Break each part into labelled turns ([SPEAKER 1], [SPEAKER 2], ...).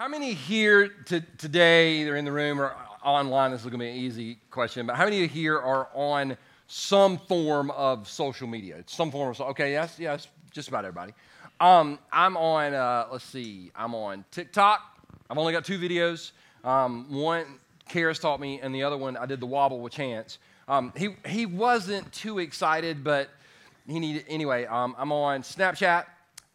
[SPEAKER 1] How many here to, today, either in the room or online, this is going to be an easy question, but how many of you here are on some form of social media? It's some form of, social. okay, yes, yes, just about everybody. Um, I'm on, uh, let's see, I'm on TikTok. I've only got two videos. Um, one, Karis taught me, and the other one, I did the wobble with Chance. Um, he, he wasn't too excited, but he needed, anyway, um, I'm on Snapchat.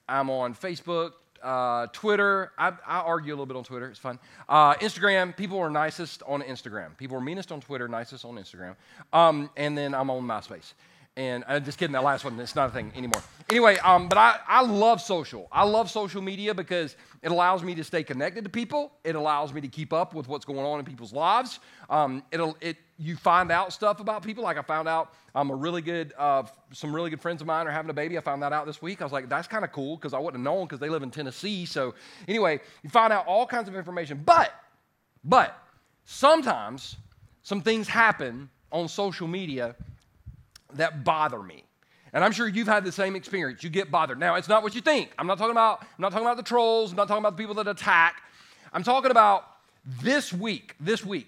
[SPEAKER 1] I'm on Facebook, uh, Twitter. I, I, argue a little bit on Twitter. It's fun. Uh, Instagram. People are nicest on Instagram. People are meanest on Twitter, nicest on Instagram. Um, and then I'm on MySpace. And I'm just kidding, that last one, it's not a thing anymore. Anyway, um, but I, I love social. I love social media because it allows me to stay connected to people. It allows me to keep up with what's going on in people's lives. Um, it'll, it, you find out stuff about people. Like I found out I'm a really good, uh, some really good friends of mine are having a baby. I found that out this week. I was like, that's kind of cool because I wouldn't have known because they live in Tennessee. So anyway, you find out all kinds of information. But, but sometimes some things happen on social media that bother me. And I'm sure you've had the same experience. You get bothered. Now, it's not what you think. I'm not talking about, I'm not talking about the trolls. I'm not talking about the people that attack. I'm talking about this week, this week,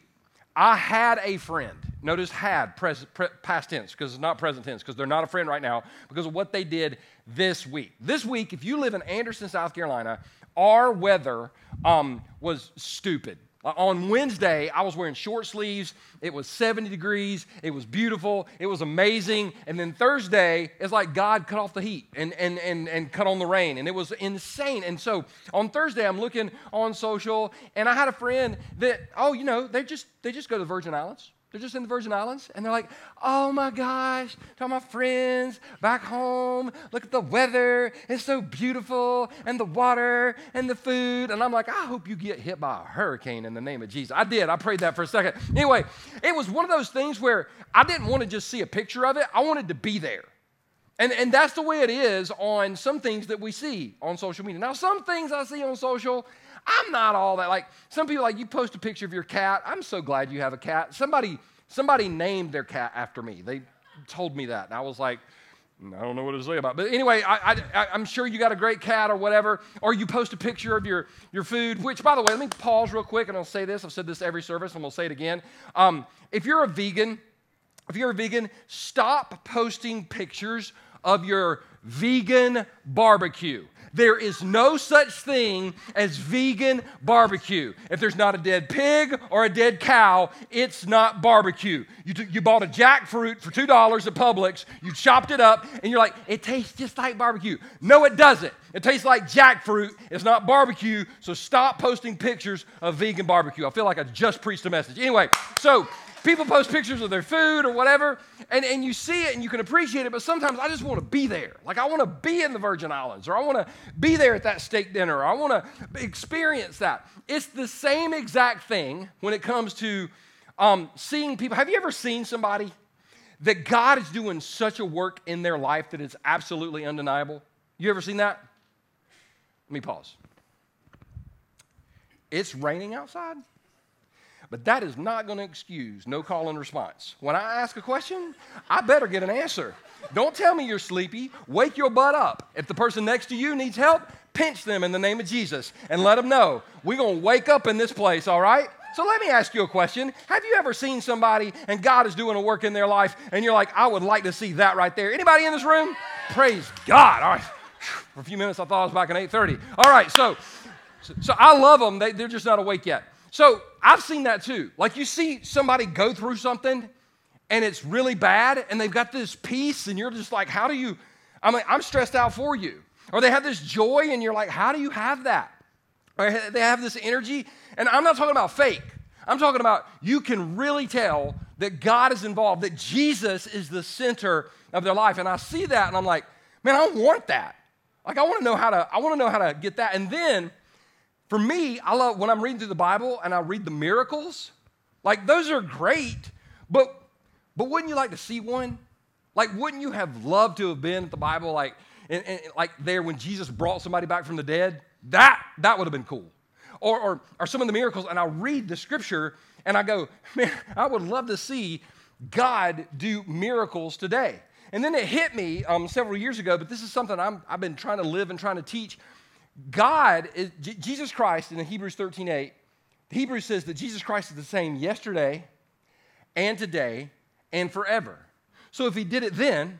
[SPEAKER 1] I had a friend. Notice had, pres, pre, past tense, because it's not present tense, because they're not a friend right now, because of what they did this week. This week, if you live in Anderson, South Carolina, our weather um, was stupid. Uh, on Wednesday, I was wearing short sleeves. It was 70 degrees. It was beautiful. It was amazing. And then Thursday, it's like God cut off the heat and, and, and, and cut on the rain. And it was insane. And so on Thursday, I'm looking on social, and I had a friend that, oh, you know, they just, they just go to the Virgin Islands. They're just in the Virgin Islands and they're like, oh my gosh, to my friends back home, look at the weather. It's so beautiful and the water and the food. And I'm like, I hope you get hit by a hurricane in the name of Jesus. I did. I prayed that for a second. Anyway, it was one of those things where I didn't want to just see a picture of it, I wanted to be there. And, and that's the way it is on some things that we see on social media. Now, some things I see on social, I'm not all that. Like some people, like you post a picture of your cat. I'm so glad you have a cat. Somebody, somebody named their cat after me. They told me that, and I was like, I don't know what to say about it. But anyway, I, I'm sure you got a great cat or whatever, or you post a picture of your, your food, which, by the way, let me pause real quick and I'll say this. I've said this every service and we'll say it again. Um, if you're a vegan, if you're a vegan, stop posting pictures of your vegan barbecue. There is no such thing as vegan barbecue. If there's not a dead pig or a dead cow, it's not barbecue. You, t- you bought a jackfruit for $2 at Publix, you chopped it up, and you're like, it tastes just like barbecue. No, it doesn't. It tastes like jackfruit. It's not barbecue, so stop posting pictures of vegan barbecue. I feel like I just preached a message. Anyway, so people post pictures of their food or whatever, and, and you see it and you can appreciate it, but sometimes I just want to be there. Like I want to be in the Virgin Islands, or I want to be there at that steak dinner, or I want to experience that. It's the same exact thing when it comes to um, seeing people. Have you ever seen somebody that God is doing such a work in their life that it's absolutely undeniable? You ever seen that? Let me pause. It's raining outside. But that is not going to excuse no call and response. When I ask a question, I better get an answer. Don't tell me you're sleepy. Wake your butt up. If the person next to you needs help, pinch them in the name of Jesus and let them know we're going to wake up in this place, all right? So let me ask you a question. Have you ever seen somebody and God is doing a work in their life and you're like, I would like to see that right there? Anybody in this room? Praise God. All right. For a few minutes, I thought I was back in 8:30. All right, so, so I love them. They, they're just not awake yet. So I've seen that too. Like you see somebody go through something and it's really bad and they've got this peace and you're just like, how do you? I mean, I'm stressed out for you. Or they have this joy and you're like, how do you have that? Or they have this energy. And I'm not talking about fake. I'm talking about you can really tell that God is involved, that Jesus is the center of their life. And I see that and I'm like, man, I want that. Like I want to know how to, I want to know how to get that. And then for me, I love when I'm reading through the Bible and I read the miracles, like those are great, but but wouldn't you like to see one? Like, wouldn't you have loved to have been at the Bible, like, and, and, like there when Jesus brought somebody back from the dead? That that would have been cool. Or, or, or some of the miracles, and I read the scripture and I go, man, I would love to see God do miracles today. And then it hit me um, several years ago, but this is something I'm, I've been trying to live and trying to teach God, is, J- Jesus Christ in Hebrews 13 8, Hebrews says that Jesus Christ is the same yesterday and today and forever. So if he did it then,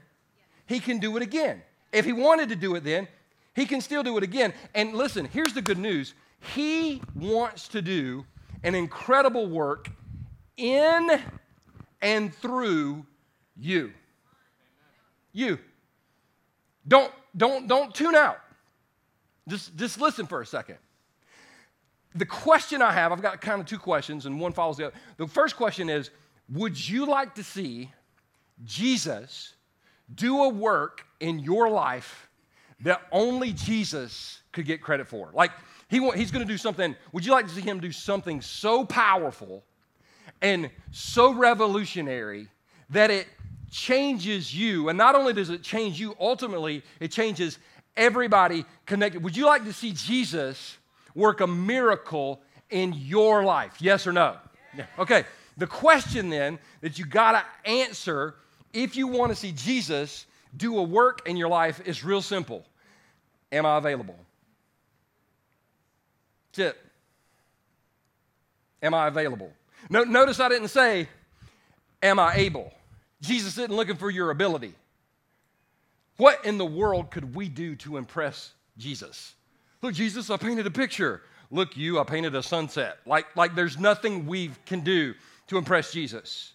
[SPEAKER 1] he can do it again. If he wanted to do it then, he can still do it again. And listen, here's the good news He wants to do an incredible work in and through you. You. Don't, don't, don't tune out. Just, just listen for a second. The question I have, I've got kind of two questions, and one follows the other. The first question is Would you like to see Jesus do a work in your life that only Jesus could get credit for? Like, he, he's going to do something. Would you like to see him do something so powerful and so revolutionary that it changes you? And not only does it change you, ultimately, it changes everybody connected. Would you like to see Jesus work a miracle in your life? Yes or no? Yeah. Okay. The question then that you got to answer if you want to see Jesus do a work in your life is real simple Am I available? That's it. Am I available? No, notice I didn't say, Am I able? Jesus isn't looking for your ability. What in the world could we do to impress Jesus? Look, Jesus, I painted a picture. Look, you, I painted a sunset. Like, like there's nothing we can do to impress Jesus.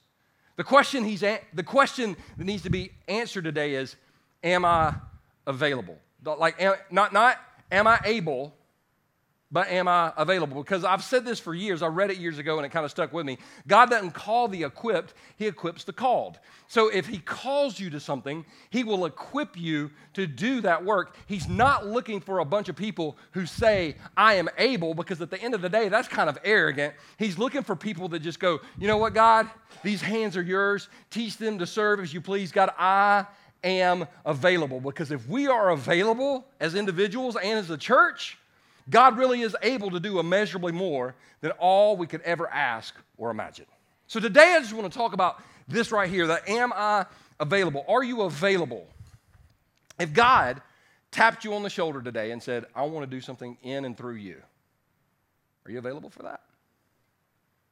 [SPEAKER 1] The question, he's the question that needs to be answered today is Am I available? Like, am, not, not am I able, but am I available? Because I've said this for years. I read it years ago and it kind of stuck with me. God doesn't call the equipped, He equips the called. So if He calls you to something, He will equip you to do that work. He's not looking for a bunch of people who say, I am able, because at the end of the day, that's kind of arrogant. He's looking for people that just go, you know what, God? These hands are yours. Teach them to serve as you please. God, I am available. Because if we are available as individuals and as a church, God really is able to do immeasurably more than all we could ever ask or imagine. So today I just want to talk about this right here that am I available? Are you available? If God tapped you on the shoulder today and said, I want to do something in and through you, are you available for that?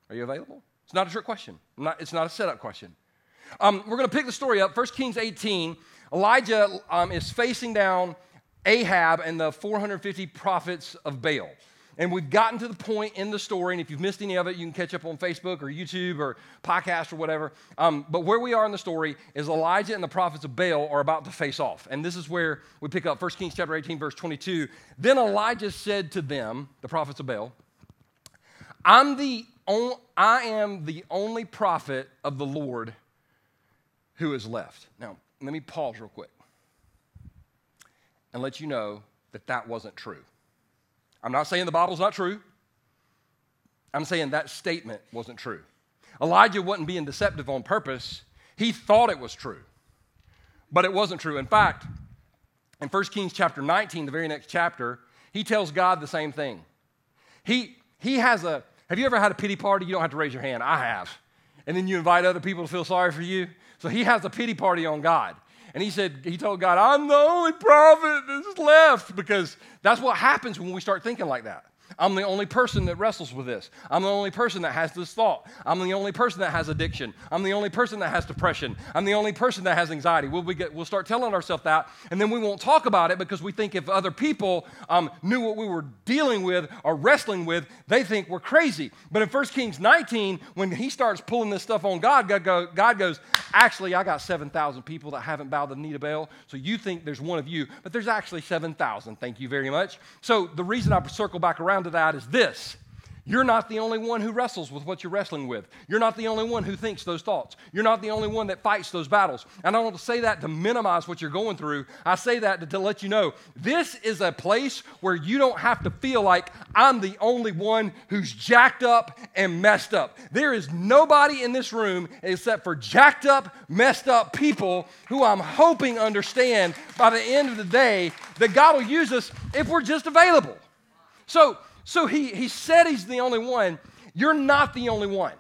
[SPEAKER 1] Are you available? It's not a trick question. Not, it's not a setup question. Um, we're going to pick the story up. 1 Kings 18. Elijah um, is facing down Ahab and the 450 prophets of Baal. And we've gotten to the point in the story, and if you've missed any of it, you can catch up on Facebook or YouTube or podcast or whatever. Um, but where we are in the story is Elijah and the prophets of Baal are about to face off. And this is where we pick up 1 Kings chapter 18, verse 22. Then Elijah said to them, the prophets of Baal, I'm the on, I am the only prophet of the Lord who is left. Now, let me pause real quick and let you know that that wasn't true. I'm not saying the Bible's not true. I'm saying that statement wasn't true. Elijah wasn't being deceptive on purpose. He thought it was true, but it wasn't true. In fact, in 1 Kings chapter 19, the very next chapter, he tells God the same thing. He, he has a, have you ever had a pity party? You don't have to raise your hand. I have. And then you invite other people to feel sorry for you. So he has a pity party on God. And he said, he told God, I'm the only prophet that's left because that's what happens when we start thinking like that. I'm the only person that wrestles with this. I'm the only person that has this thought. I'm the only person that has addiction. I'm the only person that has depression. I'm the only person that has anxiety. We'll, we get, we'll start telling ourselves that, and then we won't talk about it because we think if other people um, knew what we were dealing with or wrestling with, they think we're crazy. But in 1 Kings 19, when he starts pulling this stuff on God, God, go, God goes, Actually, I got 7,000 people that haven't bowed the knee to Baal, so you think there's one of you, but there's actually 7,000. Thank you very much. So the reason I circle back around to that is this you're not the only one who wrestles with what you're wrestling with. You're not the only one who thinks those thoughts. You're not the only one that fights those battles. And I don't say that to minimize what you're going through. I say that to, to, let you know this is a place where you don't have to feel like I'm the only one who's jacked up and messed up. There is nobody in this room except for jacked up, messed up people who I'm hoping understand by the end of the day that God will use us if we're just available. So, so he, he said he's the only one. You're not the only one.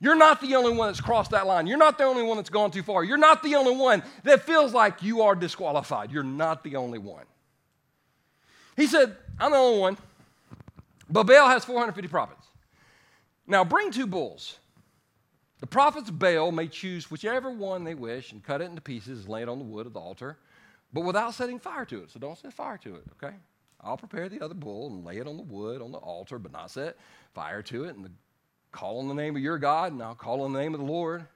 [SPEAKER 1] You're not the only one that's crossed that line. You're not the only one that's gone too far. You're not the only one that feels like you are disqualified. You're not the only one. He said, I'm the only one, but Baal has 450 prophets. Now bring two bulls. The prophets of Baal may choose whichever one they wish and cut it into pieces and lay it on the wood of the altar, but without setting fire to it. So don't set fire to it, okay? I'll prepare the other bull and lay it on the wood on the altar, but not set fire to it. And the, call on the name of your God, and I'll call on the name of the Lord.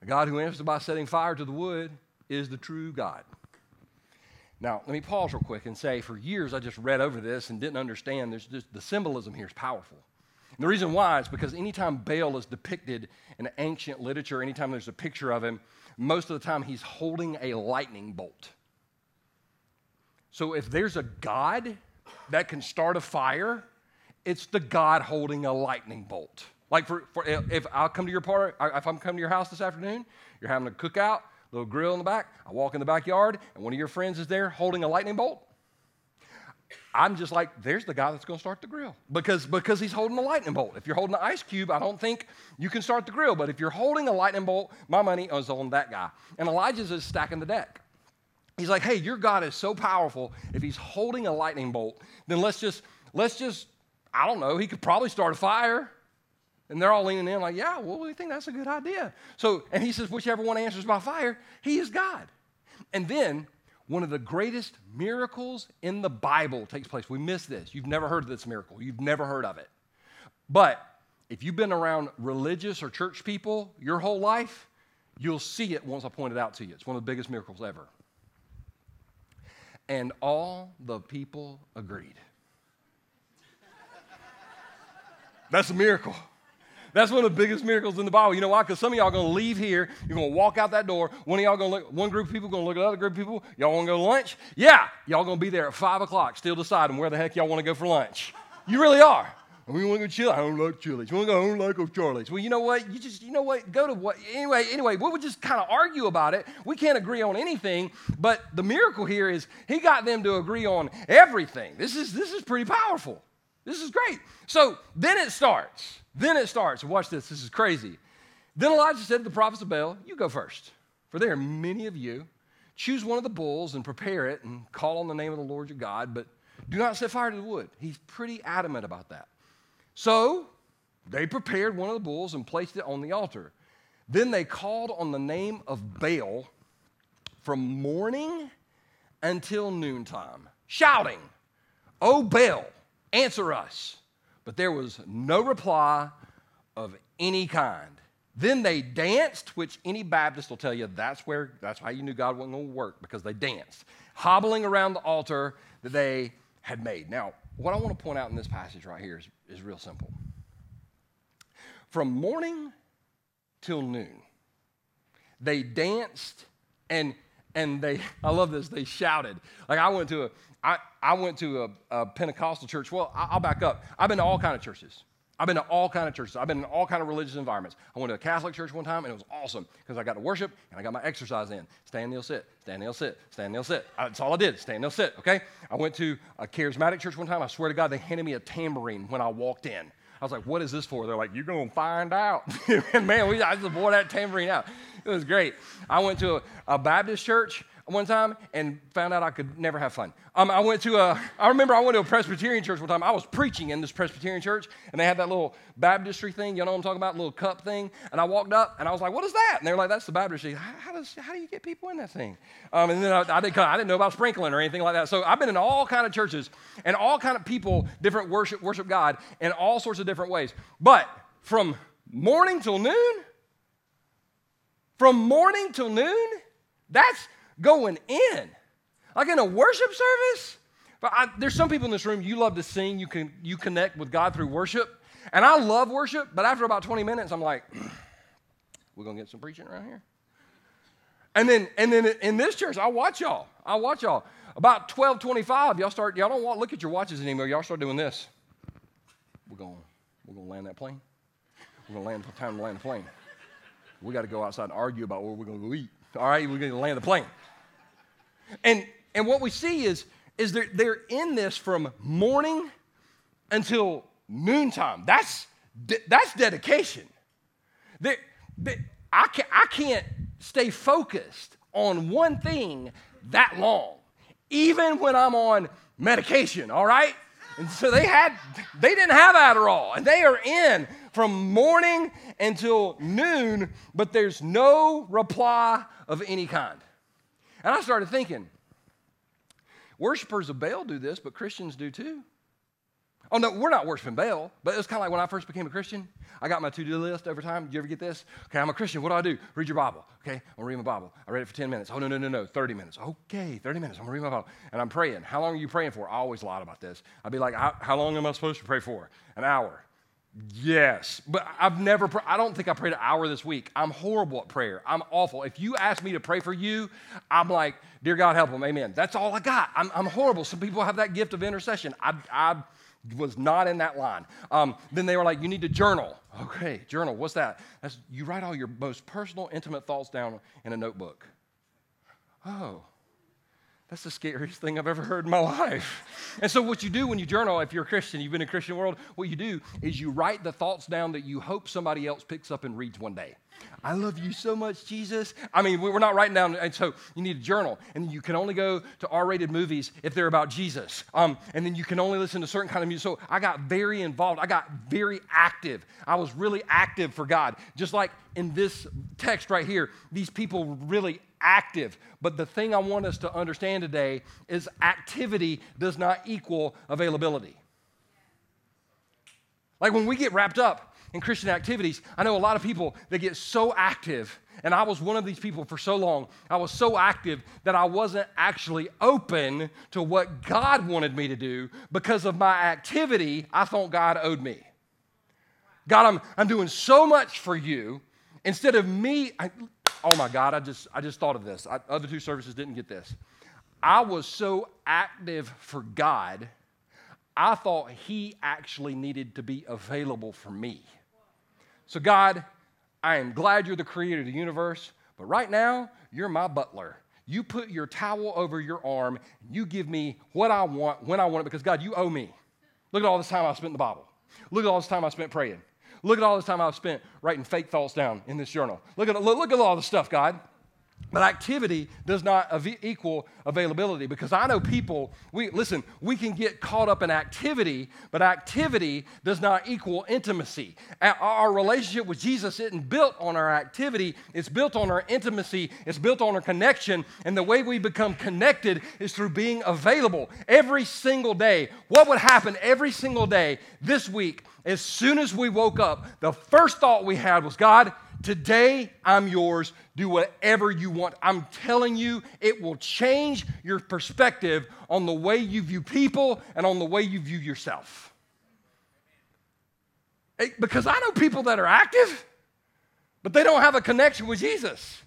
[SPEAKER 1] The God who answers by setting fire to the wood is the true God. Now, let me pause real quick and say for years I just read over this and didn't understand. There's just, the symbolism here is powerful. And the reason why is because anytime Baal is depicted in ancient literature, anytime there's a picture of him, most of the time he's holding a lightning bolt. So if there's a God that can start a fire, it's the God holding a lightning bolt. Like for, for if I'll come to your party, if I'm coming to your house this afternoon, you're having a cookout, little grill in the back. I walk in the backyard, and one of your friends is there holding a lightning bolt. I'm just like, there's the guy that's going to start the grill because, because he's holding a lightning bolt. If you're holding an ice cube, I don't think you can start the grill. But if you're holding a lightning bolt, my money is on that guy. And Elijah's is stacking the deck. He's like, hey, your God is so powerful. If he's holding a lightning bolt, then let's just, let's just, I don't know, he could probably start a fire. And they're all leaning in, like, yeah, well, we think that's a good idea. So, and he says, whichever one answers by fire, he is God. And then one of the greatest miracles in the Bible takes place. We miss this. You've never heard of this miracle, you've never heard of it. But if you've been around religious or church people your whole life, you'll see it once I point it out to you. It's one of the biggest miracles ever. And all the people agreed. That's a miracle. That's one of the biggest miracles in the Bible. You know why? Because some of y'all are going to leave here. You're going to walk out that door. One of y'all going to look. One group of people going to look at other group of people. Y'all want to go to lunch? Yeah. Y'all going to be there at five o'clock, still deciding where the heck y'all want to go for lunch. You really are. We want to go chill. I don't like Chili's. We want to go. I don't like O'Charley's. Well, you know what? You just, you know what? Go to what? Anyway, anyway, we would just kind of argue about it. We can't agree on anything. But the miracle here is he got them to agree on everything. This is this is pretty powerful. This is great. So then it starts. Then it starts. Watch this. This is crazy. Then Elijah said to the prophets of Baal, You go first, for there are many of you. Choose one of the bulls and prepare it and call on the name of the Lord your God, but do not set fire to the wood. He's pretty adamant about that. So they prepared one of the bulls and placed it on the altar. Then they called on the name of Baal from morning until noontime, shouting, O Baal, answer us. But there was no reply of any kind. Then they danced, which any Baptist will tell you that's where that's why you knew God wasn't going to work because they danced, hobbling around the altar that they had made. Now, what I want to point out in this passage right here is, is real simple. From morning till noon, they danced and and they I love this, they shouted. Like I went to a I, I went to a, a Pentecostal church. Well, I, will back up. I've been to all kind of churches. I've been to all kind of churches. I've been in all kind of religious environments. I went to a Catholic church one time, and it was awesome because I got to worship and I got my exercise in. Stand, kneel, sit. Stand, kneel, sit. Stand, kneel, sit. That's all I did. Stand, kneel, sit. Okay. I went to a charismatic church one time. I swear to God, they handed me a tambourine when I walked in. I was like, "What is this for?" They're like, "You're gonna find out." and man, we, I just wore that tambourine out. It was great. I went to a, a Baptist church one time and found out I could never have fun. Um, I went to a, I remember I went to a Presbyterian church one time. I was preaching in this Presbyterian church, and they had that little baptistry thing. You know what I'm talking about? Little cup thing. And I walked up, and I was like, "What is that?" And they were like, "That's the baptistry." How, how does, how do you get people in that thing? Um, and then I, I, didn't, I didn't know about sprinkling or anything like that. So I've been in all kind of churches and all kind of people, different worship, worship God in all sorts of different ways. But from morning till noon, from morning till noon, that's going in. Like in a worship service. But I, there's some people in this room, you love to sing, you, can, you connect with God through worship. And I love worship, but after about 20 minutes, I'm like, we're going to get some preaching around here. And then, and then in this church, I watch y'all. I watch y'all. About 12, 25, y'all start, y'all don't want look at your watches anymore. Y'all start doing this. We're going, we're going to land that plane. We're going to land, time to land the plane. We got to go outside and argue about where we're going to go eat. All right, we're going to land the plane. And, and what we see is, is they're, they're in this from morning until noontime. That's, that's dedication. They, they, I, can, I can't stay focused on one thing that long. Even when I'm on medication, all right? And so they had, they didn't have Adderall, and they are in from morning until noon, but there's no reply of any kind. And I started thinking, worshipers of Baal do this, but Christians do too. Oh, no, we're not worshiping Baal, but it's kind of like when I first became a Christian. I got my to do list over time. Did you ever get this? Okay, I'm a Christian. What do I do? Read your Bible. Okay, I'm to read my Bible. I read it for 10 minutes. Oh, no, no, no, no, 30 minutes. Okay, 30 minutes. I'm to read my Bible. And I'm praying. How long are you praying for? I always lied about this. I'd be like, how long am I supposed to pray for? An hour. Yes, but I've never, I don't think I prayed an hour this week. I'm horrible at prayer. I'm awful. If you ask me to pray for you, I'm like, Dear God, help them. Amen. That's all I got. I'm, I'm horrible. Some people have that gift of intercession. I, I was not in that line. Um, then they were like, You need to journal. Okay, journal. What's that? That's, you write all your most personal, intimate thoughts down in a notebook. Oh, that's the scariest thing I've ever heard in my life. And so, what you do when you journal, if you're a Christian, you've been in a Christian world, what you do is you write the thoughts down that you hope somebody else picks up and reads one day. I love you so much, Jesus. I mean, we're not writing down, and so you need a journal, and you can only go to R-rated movies if they're about Jesus. Um, and then you can only listen to certain kind of music. So I got very involved. I got very active. I was really active for God, just like in this text right here. These people really active. But the thing I want us to understand today is activity does not equal availability. Like when we get wrapped up in Christian activities, I know a lot of people that get so active, and I was one of these people for so long. I was so active that I wasn't actually open to what God wanted me to do because of my activity I thought God owed me. God, I'm, I'm doing so much for you. Instead of me, I, oh my God, I just, I just thought of this. I, other two services didn't get this. I was so active for God, I thought He actually needed to be available for me. So, God, I am glad you're the creator of the universe, but right now, you're my butler. You put your towel over your arm, and you give me what I want when I want it because, God, you owe me. Look at all this time I spent in the Bible. Look at all this time I spent praying. Look at all this time I've spent writing fake thoughts down in this journal. Look at, look, look at all the stuff, God. But activity does not equal availability because I know people, we listen, we can get caught up in activity, but activity does not equal intimacy. Our relationship with Jesus isn't built on our activity, it's built on our intimacy, it's built on our connection, and the way we become connected is through being available every single day. What would happen every single day this week as soon as we woke up? The first thought we had was, God, Today, I'm yours. Do whatever you want. I'm telling you, it will change your perspective on the way you view people and on the way you view yourself. Because I know people that are active, but they don't have a connection with Jesus.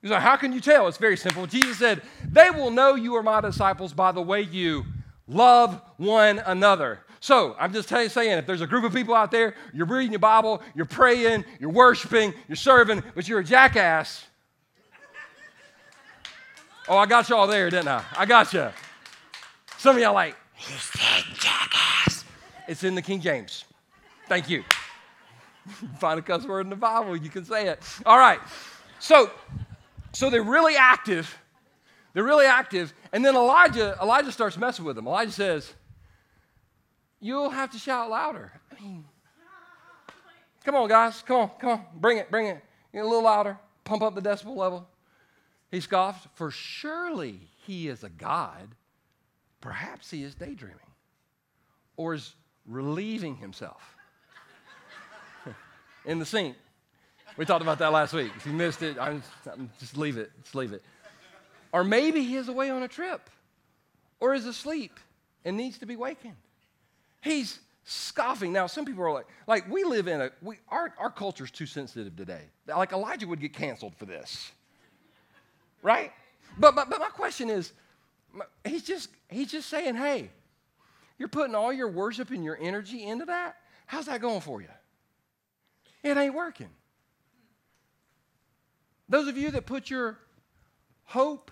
[SPEAKER 1] He's like, How can you tell? It's very simple. Jesus said, They will know you are my disciples by the way you love one another. So I'm just saying, if there's a group of people out there, you're reading your Bible, you're praying, you're worshiping, you're serving, but you're a jackass. Oh, I got y'all there, didn't I? I got you. Some of y'all like, he said jackass. It's in the King James. Thank you. Find a cuss word in the Bible, you can say it. All right. So, so they're really active. They're really active. And then Elijah, Elijah starts messing with them. Elijah says, you'll have to shout louder. I mean, come on, guys. Come on, come on. Bring it, bring it. Get a little louder. Pump up the decibel level. He scoffed, For surely he is a God. Perhaps he is daydreaming or is relieving himself in the sink. We talked about that last week. If you missed it, I'm, I'm, just leave it. Just leave it. Or maybe he is away on a trip or is asleep and needs to be wakened. He's scoffing. Now, some people are like, like we live in a, we, our, our culture's too sensitive today. Like Elijah would get canceled for this, right? But, but, but my question is, he's just, he's just saying, hey, you're putting all your worship and your energy into that? How's that going for you? It ain't working. Those of you that put your hope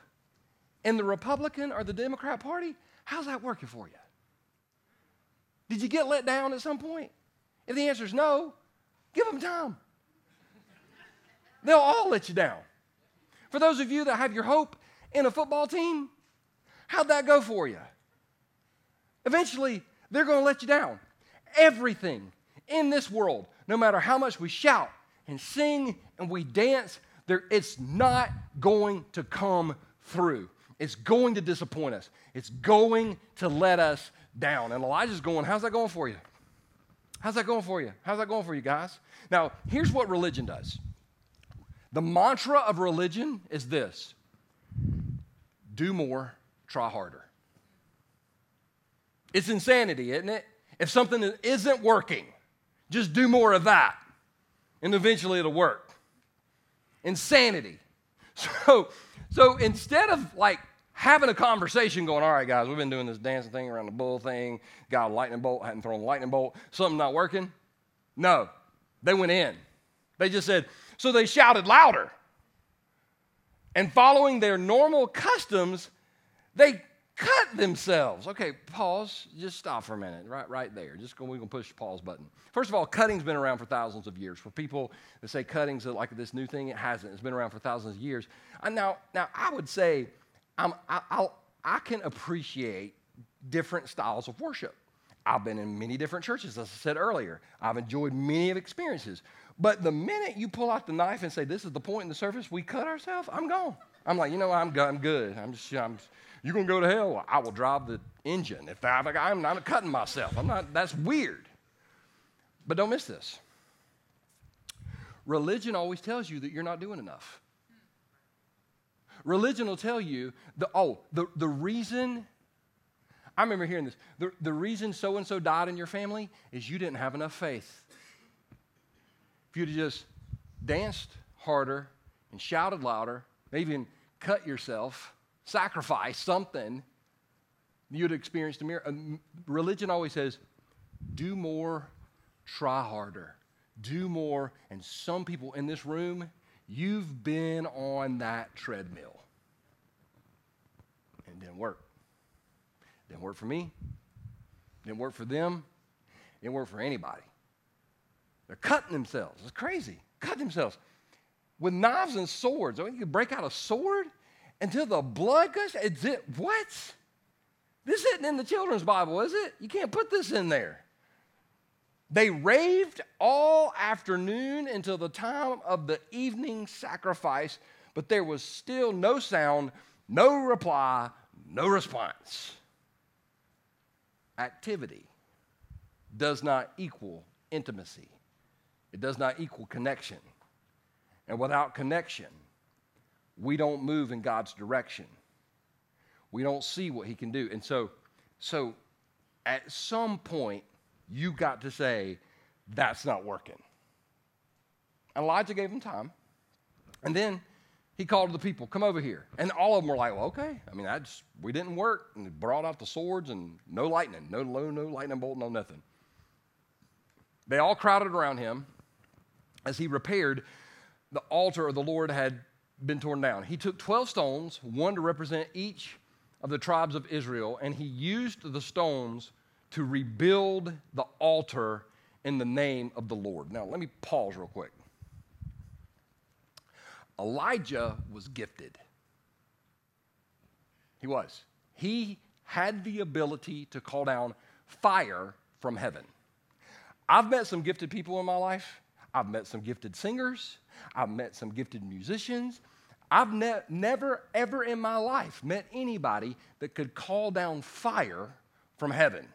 [SPEAKER 1] in the Republican or the Democrat Party, how's that working for you? Did you get let down at some point? If the answer is no, give them time. They'll all let you down. For those of you that have your hope in a football team, How'd that go for you? Eventually, they're going to let you down. Everything in this world, no matter how much we shout and sing and we dance, there, it's not going to come through. It's going to disappoint us. It's going to let us down. And Elijah's going, How's that going for you? How's that going for you? How's that going for you guys? Now, here's what religion does the mantra of religion is this do more, try harder. It's insanity, isn't it? If something isn't working, just do more of that, and eventually it'll work. Insanity. So, so instead of like having a conversation going, all right, guys, we've been doing this dancing thing around the bull thing, got a lightning bolt, hadn't thrown a lightning bolt, something not working. No, they went in. They just said, so they shouted louder. And following their normal customs, they cut themselves. Okay, pause. Just stop for a minute, right, right there. Just go, we're gonna push the pause button. First of all, cutting's been around for thousands of years. For people that say cutting's like this new thing, it hasn't. It's been around for thousands of years. And now, now I would say I'm, I, I'll, I can appreciate different styles of worship. I've been in many different churches, as I said earlier. I've enjoyed many of experiences. But the minute you pull out the knife and say, "This is the point in the service we cut ourselves," I'm gone. I'm like, you know, I'm, I'm good. I'm just, I'm, you're going to go to hell. I will drive the engine. If I, I'm not cutting myself, I'm not, that's weird. But don't miss this. Religion always tells you that you're not doing enough. Religion will tell you, the, oh, the, the reason, I remember hearing this, the, the reason so and so died in your family is you didn't have enough faith. If you'd have just danced harder and shouted louder, maybe even cut yourself, sacrifice something, you'd experienced a miracle. Religion always says, do more, try harder, do more. And some people in this room, you've been on that treadmill. And it didn't work. It Didn't work for me, It didn't work for them, It didn't work for anybody. They're cutting themselves. It's crazy. Cut themselves with knives and swords. I mean, you break out a sword until the blood gush. Is it what? This isn't in the children's Bible, is it? You can't put this in there. They raved all afternoon until the time of the evening sacrifice, but there was still no sound, no reply, no response. Activity does not equal intimacy, it does not equal connection. And without connection, we don't move in God's direction. We don't see what He can do. And so, so at some point, you got to say, that's not working. Elijah gave him time. And then he called the people, come over here. And all of them were like, well, okay. I mean, that's, we didn't work. And brought out the swords and no lightning, no, no, no lightning bolt, no nothing. They all crowded around him as he repaired the altar of the Lord had been torn down. He took 12 stones, one to represent each of the tribes of Israel, and he used the stones to rebuild the altar in the name of the Lord. Now, let me pause real quick. Elijah was gifted. He was. He had the ability to call down fire from heaven. I've met some gifted people in my life. I've met some gifted singers. I've met some gifted musicians. I've ne- never, ever in my life met anybody that could call down fire from heaven.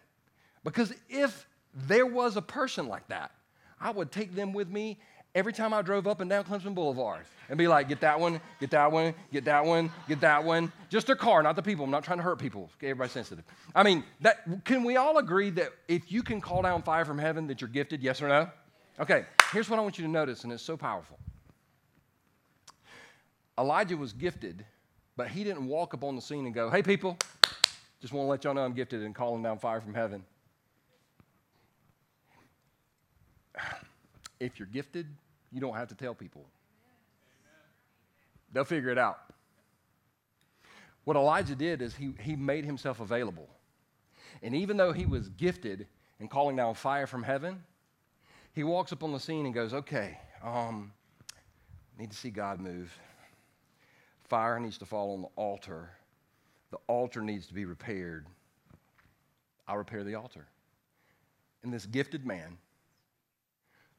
[SPEAKER 1] Because if there was a person like that, I would take them with me every time I drove up and down Clemson Boulevard and be like, get that one, get that one, get that one, get that one. Just their car, not the people. I'm not trying to hurt people. Everybody's sensitive. I mean, that, can we all agree that if you can call down fire from heaven, that you're gifted? Yes or no? Okay, here's what I want you to notice, and it's so powerful. Elijah was gifted, but he didn't walk up on the scene and go, Hey, people, just want to let y'all know I'm gifted and calling down fire from heaven. If you're gifted, you don't have to tell people, they'll figure it out. What Elijah did is he, he made himself available. And even though he was gifted and calling down fire from heaven, he walks up on the scene and goes, Okay, um, need to see God move. Fire needs to fall on the altar The altar needs to be repaired. I'll repair the altar. And this gifted man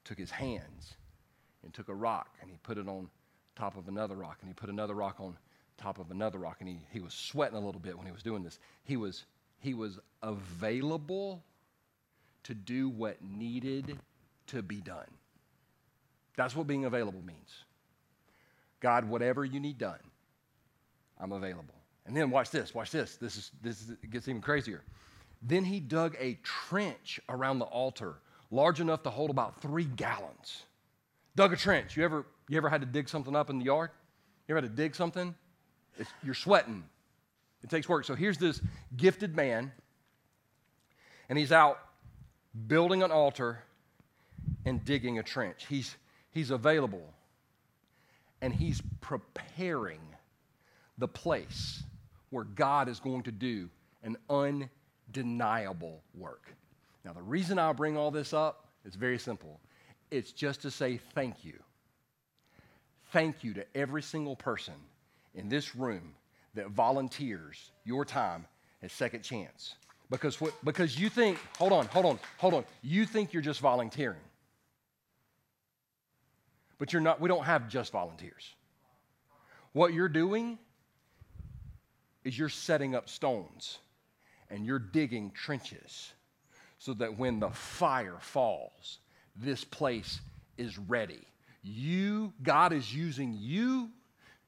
[SPEAKER 1] took his hands and took a rock and he put it on top of another rock and he put another rock on top of another rock and he, he was sweating a little bit when he was doing this. He was, he was available to do what needed to be done. That's what being available means. God, whatever you need done, I'm available. And then watch this, watch this. This is this is, gets even crazier. Then he dug a trench around the altar, large enough to hold about three gallons. Dug a trench. You ever you ever had to dig something up in the yard? You ever had to dig something? It's, you're sweating. It takes work. So here's this gifted man, and he's out building an altar and digging a trench. He's, he's available and he's preparing the place where God is going to do an undeniable work. Now, the reason I bring all this up is very simple it's just to say thank you. Thank you to every single person in this room that volunteers your time at Second Chance. Because, what, because you think, hold on, hold on, hold on. You think you're just volunteering. But you're not, we don't have just volunteers. What you're doing is you're setting up stones and you're digging trenches so that when the fire falls, this place is ready. You, God is using you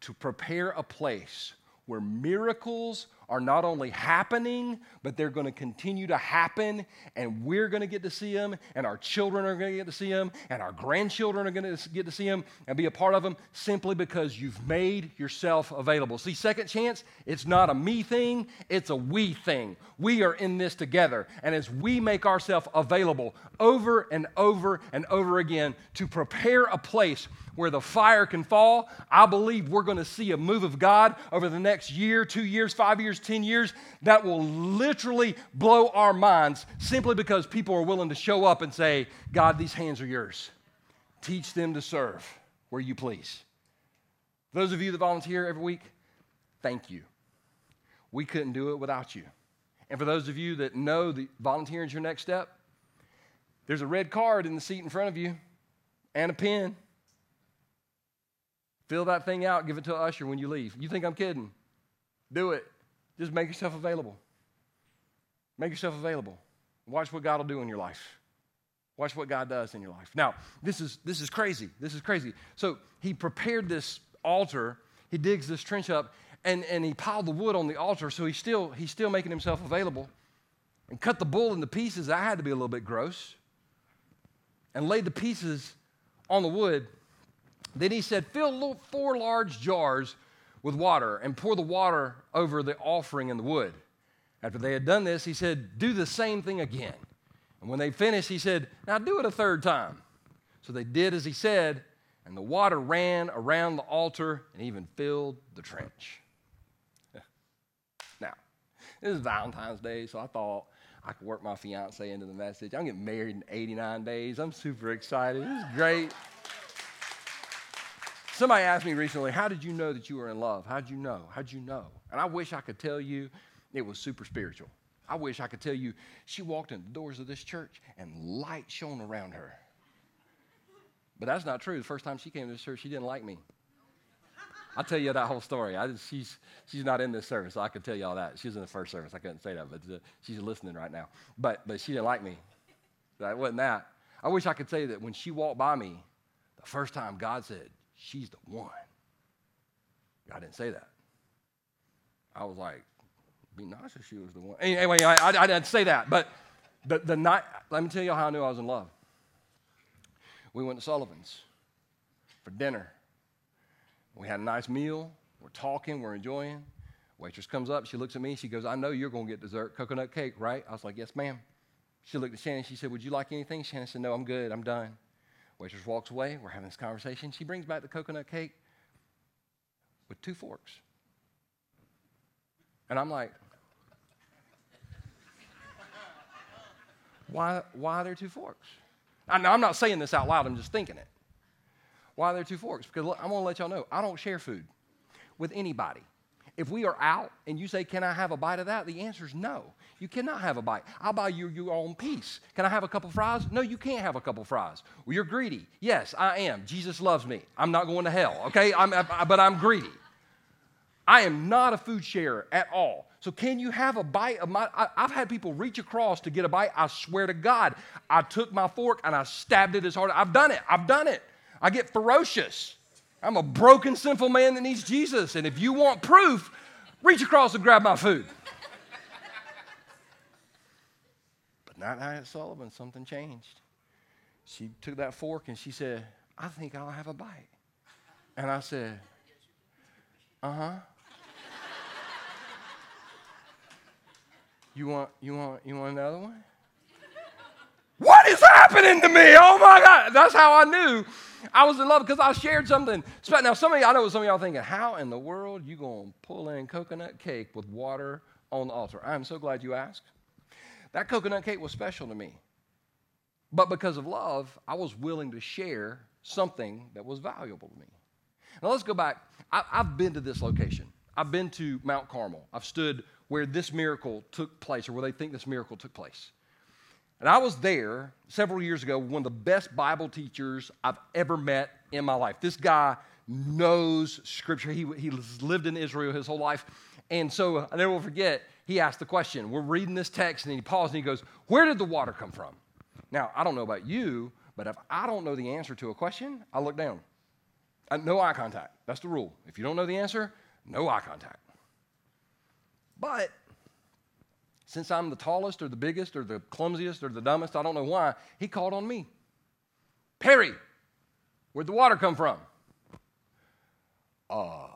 [SPEAKER 1] to prepare a place where miracles are not only happening, but they're going to continue to happen, and we're going to get to see them, and our children are going to get to see them, and our grandchildren are going to get to see them and be a part of them simply because you've made yourself available. See, second chance, it's not a me thing, it's a we thing. We are in this together, and as we make ourselves available over and over and over again to prepare a place where the fire can fall, I believe we're going to see a move of God over the next year, two years, five years, 10 years that will literally blow our minds simply because people are willing to show up and say, God, these hands are yours. Teach them to serve where you please. Those of you that volunteer every week, thank you. We couldn't do it without you. And for those of you that know that volunteering is your next step, there's a red card in the seat in front of you and a pen. Fill that thing out, give it to an usher when you leave. You think I'm kidding? Do it. Just make yourself available. Make yourself available. Watch what God will do in your life. Watch what God does in your life. Now, this is this is crazy. This is crazy. So he prepared this altar, he digs this trench up, and, and he piled the wood on the altar, so he's still he's still making himself available. And cut the bull into pieces. That had to be a little bit gross. And laid the pieces on the wood then he said, Fill four large jars with water and pour the water over the offering and the wood. After they had done this, he said, Do the same thing again. And when they finished, he said, Now do it a third time. So they did as he said, and the water ran around the altar and even filled the trench. now, this is Valentine's Day, so I thought I could work my fiance into the message. I'm getting married in 89 days. I'm super excited. This is great. Somebody asked me recently, How did you know that you were in love? How'd you know? How'd you know? And I wish I could tell you it was super spiritual. I wish I could tell you she walked in the doors of this church and light shone around her. But that's not true. The first time she came to this church, she didn't like me. I'll tell you that whole story. I, she's, she's not in this service, so I can tell you all that. She was in the first service. I couldn't say that, but uh, she's listening right now. But, but she didn't like me. That wasn't that. I wish I could say that when she walked by me, the first time God said, she's the one. I didn't say that. I was like, be nice if she was the one. Anyway, I, I, I didn't say that. But the, the night, let me tell you how I knew I was in love. We went to Sullivan's for dinner. We had a nice meal. We're talking, we're enjoying. Waitress comes up, she looks at me, she goes, I know you're going to get dessert, coconut cake, right? I was like, Yes, ma'am. She looked at Shannon, she said, Would you like anything? Shannon said, No, I'm good, I'm done. Waitress walks away. We're having this conversation. She brings back the coconut cake with two forks. And I'm like, why, why are there two forks? I, I'm not saying this out loud, I'm just thinking it. Why are there two forks? Because look, I'm going to let y'all know I don't share food with anybody. If we are out and you say, Can I have a bite of that? The answer is no. You cannot have a bite. I'll buy you your own piece. Can I have a couple fries? No, you can't have a couple fries. Well, you're greedy. Yes, I am. Jesus loves me. I'm not going to hell, okay? I'm, I, but I'm greedy. I am not a food sharer at all. So, can you have a bite of my? I, have had people reach across to get a bite. I swear to God, I took my fork and I stabbed it as hard. I've done it. I've done it. I get ferocious. I'm a broken, sinful man that needs Jesus. And if you want proof, reach across and grab my food. but not at Sullivan, something changed. She took that fork and she said, I think I'll have a bite. And I said, Uh huh. you want, you want, you want another one? What is happening to me? Oh my God. That's how I knew I was in love because I shared something. Now, some of y'all, I know some of y'all thinking, how in the world you going to pull in coconut cake with water on the altar? I'm so glad you asked. That coconut cake was special to me. But because of love, I was willing to share something that was valuable to me. Now, let's go back. I, I've been to this location. I've been to Mount Carmel. I've stood where this miracle took place or where they think this miracle took place. And I was there several years ago, one of the best Bible teachers I've ever met in my life. This guy knows Scripture. He, he lived in Israel his whole life. And so I never will forget, he asked the question. We're reading this text, and he paused and he goes, Where did the water come from? Now, I don't know about you, but if I don't know the answer to a question, I look down. No eye contact. That's the rule. If you don't know the answer, no eye contact. But since I'm the tallest or the biggest or the clumsiest or the dumbest, I don't know why, he called on me. Perry, where'd the water come from? Uh,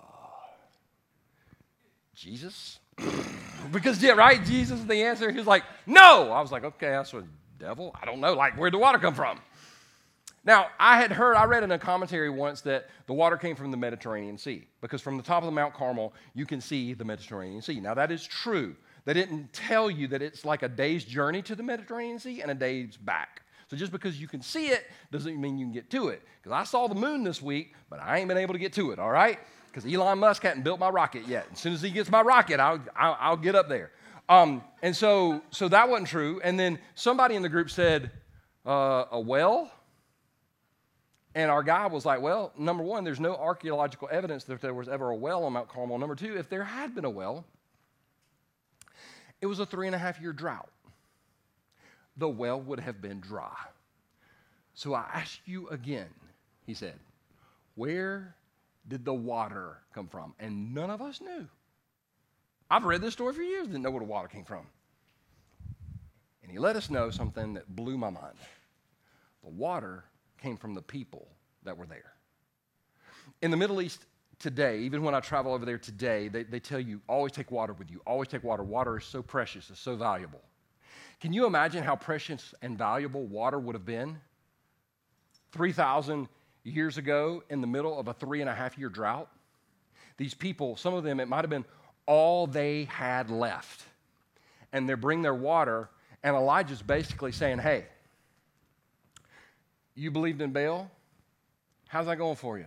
[SPEAKER 1] Jesus? because, yeah, right? Jesus is the answer. He was like, no. I was like, okay, that's a devil. I don't know. Like, where'd the water come from? Now, I had heard, I read in a commentary once that the water came from the Mediterranean Sea because from the top of the Mount Carmel, you can see the Mediterranean Sea. Now, that is true. They didn't tell you that it's like a day's journey to the Mediterranean Sea and a day's back. So just because you can see it doesn't mean you can get to it. Because I saw the moon this week, but I ain't been able to get to it, all right? Because Elon Musk hadn't built my rocket yet. As soon as he gets my rocket, I'll, I'll, I'll get up there. Um, and so, so that wasn't true. And then somebody in the group said, uh, a well? And our guy was like, well, number one, there's no archaeological evidence that there was ever a well on Mount Carmel. Number two, if there had been a well, it was a three and a half year drought. The well would have been dry. So I ask you again, he said, where did the water come from? And none of us knew. I've read this story for years, didn't know where the water came from. And he let us know something that blew my mind. The water came from the people that were there. In the Middle East, today, even when I travel over there today, they, they tell you always take water with you, always take water. Water is so precious, it's so valuable. Can you imagine how precious and valuable water would have been 3,000 years ago in the middle of a three and a half year drought? These people, some of them, it might have been all they had left. And they bring their water, and Elijah's basically saying, Hey, you believed in Baal? How's that going for you?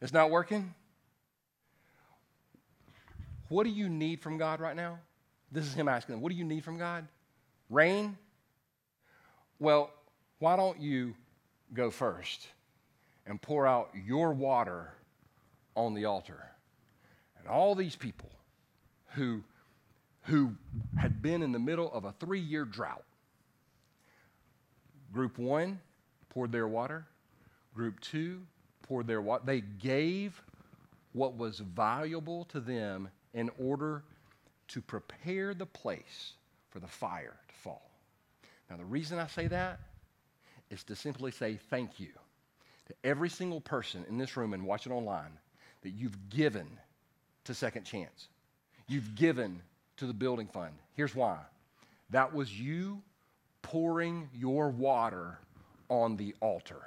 [SPEAKER 1] It's not working? What do you need from God right now? This is him asking them, What do you need from God? Rain? Well, why don't you go first and pour out your water on the altar? And all these people who, who had been in the middle of a three year drought, group one poured their water, group two poured their water. They gave what was valuable to them in order to prepare the place for the fire to fall. Now, the reason I say that is to simply say thank you to every single person in this room and watching online that you've given to Second Chance. You've given to the building fund. Here's why that was you pouring your water on the altar.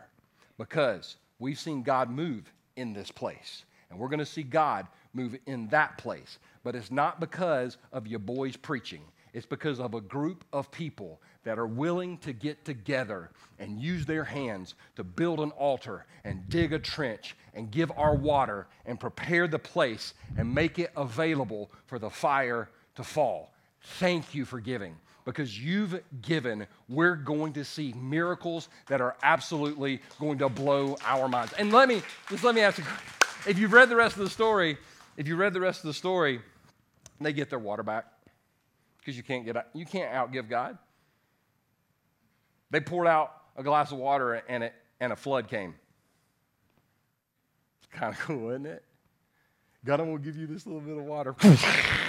[SPEAKER 1] Because We've seen God move in this place, and we're going to see God move in that place. But it's not because of your boys preaching. It's because of a group of people that are willing to get together and use their hands to build an altar and dig a trench and give our water and prepare the place and make it available for the fire to fall. Thank you for giving. Because you've given, we're going to see miracles that are absolutely going to blow our minds. And let me just let me ask you if you've read the rest of the story, if you read the rest of the story, they get their water back because you can't get you can't outgive God. They poured out a glass of water and it and a flood came. It's kind of cool, isn't it? God, I'm gonna give you this little bit of water.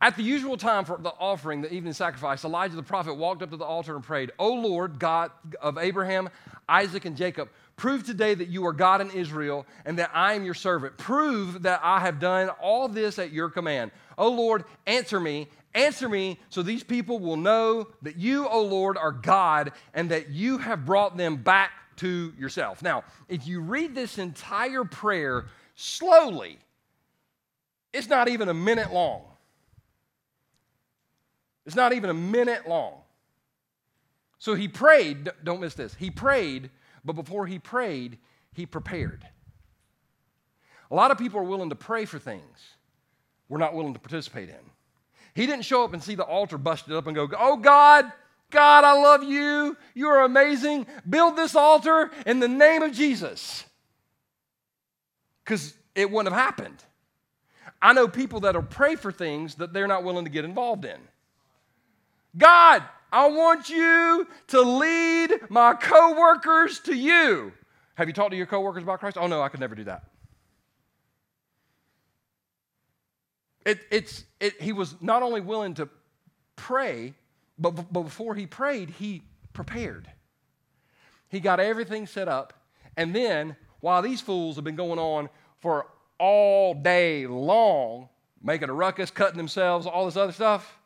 [SPEAKER 1] At the usual time for the offering, the evening sacrifice, Elijah the prophet walked up to the altar and prayed, O Lord, God of Abraham, Isaac, and Jacob, prove today that you are God in Israel and that I am your servant. Prove that I have done all this at your command. O Lord, answer me. Answer me so these people will know that you, O Lord, are God and that you have brought them back to yourself. Now, if you read this entire prayer slowly, it's not even a minute long. It's not even a minute long. So he prayed, don't miss this. He prayed, but before he prayed, he prepared. A lot of people are willing to pray for things we're not willing to participate in. He didn't show up and see the altar busted up and go, Oh God, God, I love you. You are amazing. Build this altar in the name of Jesus. Because it wouldn't have happened. I know people that'll pray for things that they're not willing to get involved in. God, I want you to lead my coworkers to you. Have you talked to your coworkers about Christ? Oh no, I could never do that. It, it's, it, he was not only willing to pray, but, but before he prayed, he prepared. He got everything set up, and then while these fools have been going on for all day long, making a ruckus, cutting themselves, all this other stuff,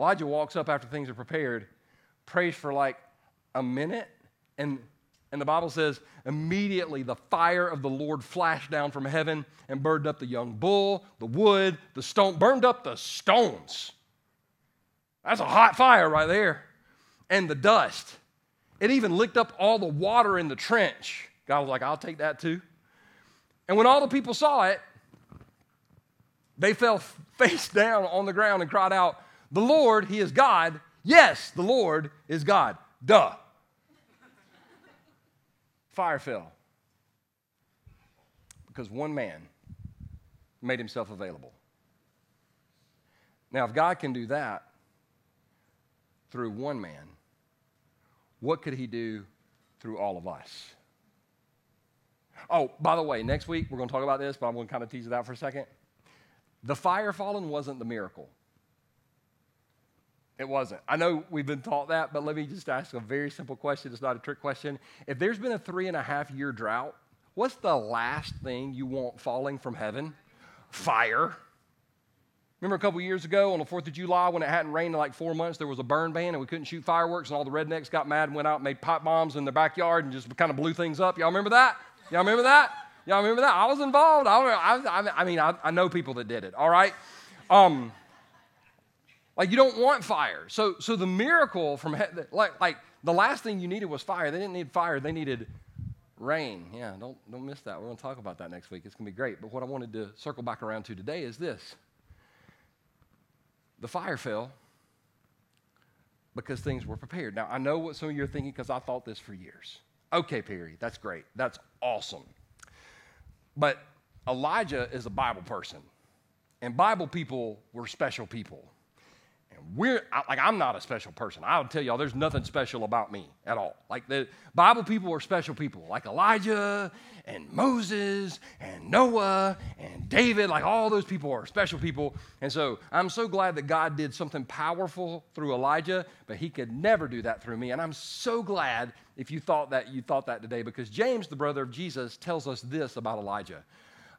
[SPEAKER 1] Elijah walks up after things are prepared, prays for like a minute, and, and the Bible says, immediately the fire of the Lord flashed down from heaven and burned up the young bull, the wood, the stone, burned up the stones. That's a hot fire right there. And the dust. It even licked up all the water in the trench. God was like, I'll take that too. And when all the people saw it, they fell face down on the ground and cried out, the Lord, He is God. Yes, the Lord is God. Duh. Fire fell. Because one man made himself available. Now, if God can do that through one man, what could He do through all of us? Oh, by the way, next week we're going to talk about this, but I'm going to kind of tease it out for a second. The fire falling wasn't the miracle. It wasn't. I know we've been taught that, but let me just ask a very simple question. It's not a trick question. If there's been a three and a half year drought, what's the last thing you want falling from heaven? Fire. Remember a couple years ago on the 4th of July when it hadn't rained in like four months, there was a burn ban and we couldn't shoot fireworks, and all the rednecks got mad and went out and made pipe bombs in their backyard and just kind of blew things up. Y'all remember that? Y'all remember that? Y'all remember that? I was involved. I, I, I mean, I, I, know people that did it, all right? Um, like you don't want fire. So, so the miracle from like, like the last thing you needed was fire. They didn't need fire. They needed rain. Yeah, don't don't miss that. We're going to talk about that next week. It's going to be great. But what I wanted to circle back around to today is this: the fire fell because things were prepared. Now I know what some of you are thinking because I thought this for years. Okay, Perry, that's great. That's awesome. But Elijah is a Bible person, and Bible people were special people we're like i'm not a special person. I'll tell y'all there's nothing special about me at all. Like the bible people are special people like elijah and moses and noah and david like all those people are special people. And so i'm so glad that god did something powerful through elijah but he could never do that through me. And i'm so glad if you thought that you thought that today because james the brother of jesus tells us this about elijah.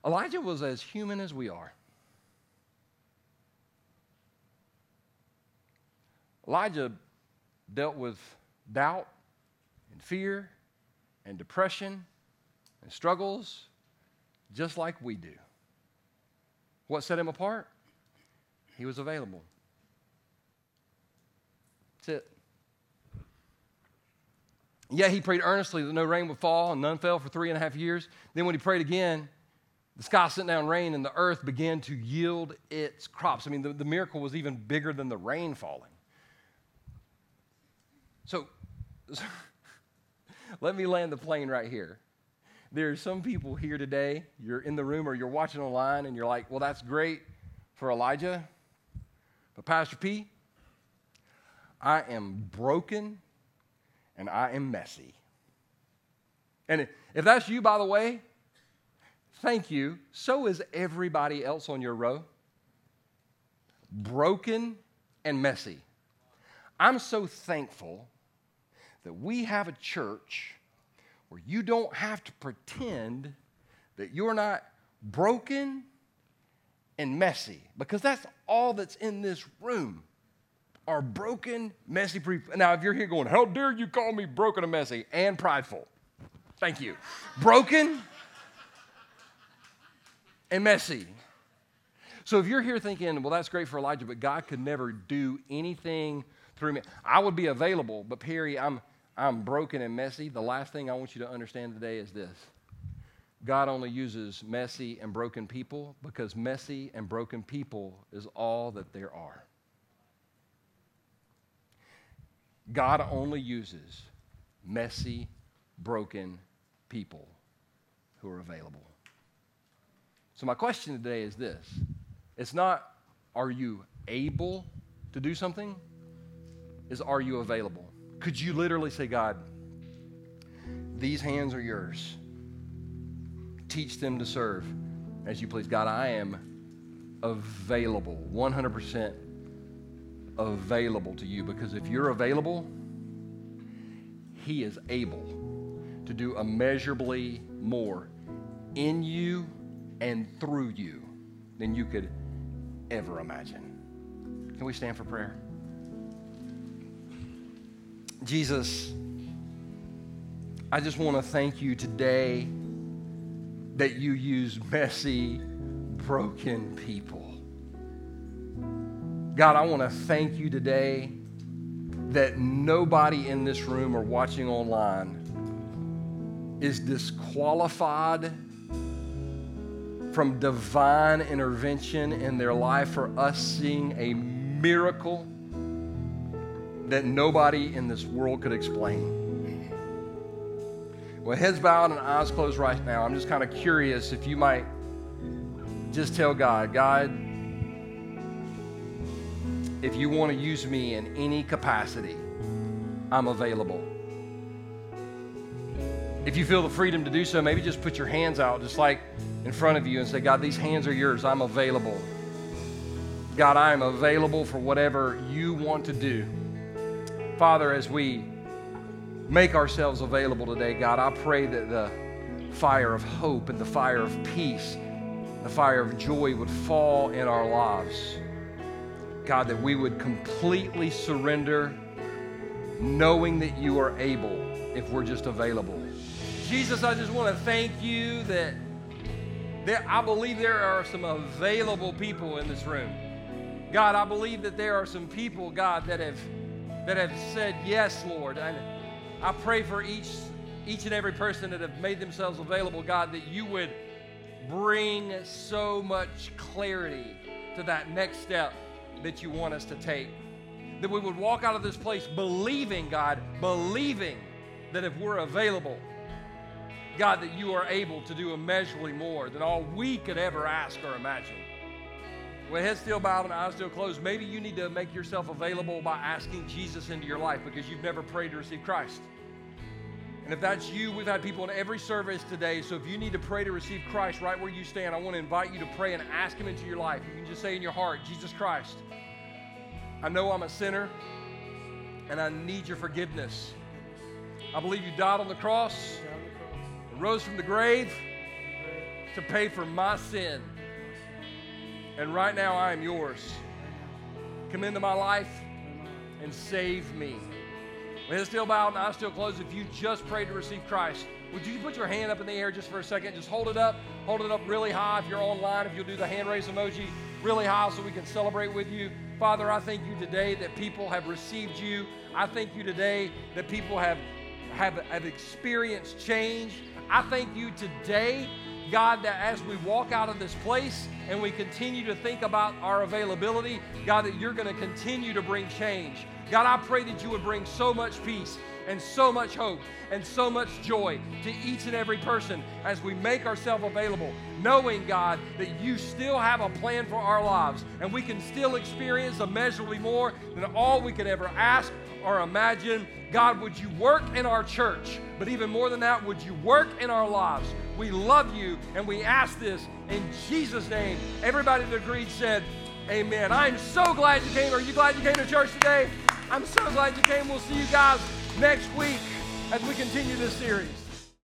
[SPEAKER 1] Elijah was as human as we are Elijah dealt with doubt and fear and depression and struggles just like we do. What set him apart? He was available. That's it. Yeah, he prayed earnestly that no rain would fall, and none fell for three and a half years. Then, when he prayed again, the sky sent down rain, and the earth began to yield its crops. I mean, the, the miracle was even bigger than the rain falling. So, so let me land the plane right here. There are some people here today, you're in the room or you're watching online, and you're like, well, that's great for Elijah, but Pastor P, I am broken and I am messy. And if that's you, by the way, thank you. So is everybody else on your row. Broken and messy. I'm so thankful that we have a church where you don't have to pretend that you're not broken and messy because that's all that's in this room are broken, messy people. Now, if you're here going, How dare you call me broken and messy and prideful? Thank you. broken and messy. So if you're here thinking, Well, that's great for Elijah, but God could never do anything through me, I would be available, but Perry, I'm, I'm broken and messy. The last thing I want you to understand today is this God only uses messy and broken people because messy and broken people is all that there are. God only uses messy, broken people who are available. So, my question today is this it's not, are you able to do something? Is, are you available? Could you literally say, God, these hands are yours? Teach them to serve as you please. God, I am available, 100% available to you because if you're available, He is able to do immeasurably more in you and through you than you could ever imagine. Can we stand for prayer? Jesus, I just want to thank you today that you use messy, broken people. God, I want to thank you today that nobody in this room or watching online is disqualified from divine intervention in their life for us seeing a miracle that nobody in this world could explain. With heads bowed and eyes closed right now, I'm just kind of curious if you might just tell God, God, if you want to use me in any capacity, I'm available. If you feel the freedom to do so, maybe just put your hands out just like in front of you and say, God, these hands are yours. I'm available. God, I am available for whatever you want to do. Father, as we make ourselves available today, God, I pray that the fire of hope and the fire of peace, the fire of joy would fall in our lives. God, that we would completely surrender, knowing that you are able if we're just available. Jesus, I just want to thank you that there, I believe there are some available people in this room. God, I believe that there are some people, God, that have that have said yes, Lord. And I pray for each each and every person that have made themselves available, God, that you would bring so much clarity to that next step that you want us to take. That we would walk out of this place believing, God, believing that if we're available, God, that you are able to do immeasurably more than all we could ever ask or imagine. With head still bowed and eyes still closed, maybe you need to make yourself available by asking Jesus into your life because you've never prayed to receive Christ. And if that's you, we've had people in every service today. So if you need to pray to receive Christ right where you stand, I want to invite you to pray and ask Him into your life. You can just say in your heart, Jesus Christ, I know I'm a sinner and I need your forgiveness. I believe you died on the cross rose from the grave to pay for my sin. And right now I am yours. Come into my life and save me. With head still bowed and eyes still closed, if you just prayed to receive Christ, would you put your hand up in the air just for a second? Just hold it up. Hold it up really high if you're online, if you'll do the hand raise emoji. really high so we can celebrate with you. Father, I thank you today that people have received you. I thank you today that people have, have, have experienced change. I thank you today, God, that as we walk out of this place and we continue to think about our availability, God, that you're going to continue to bring change. God, I pray that you would bring so much peace and so much hope and so much joy to each and every person as we make ourselves available, knowing, God, that you still have a plan for our lives and we can still experience immeasurably more than all we could ever ask or imagine. God, would you work in our church? But even more than that, would you work in our lives? We love you and we ask this in Jesus' name. Everybody that agreed said, Amen. I'm so glad you came. Are you glad you came to church today? I'm so glad you came. We'll see you guys next week as we continue this series.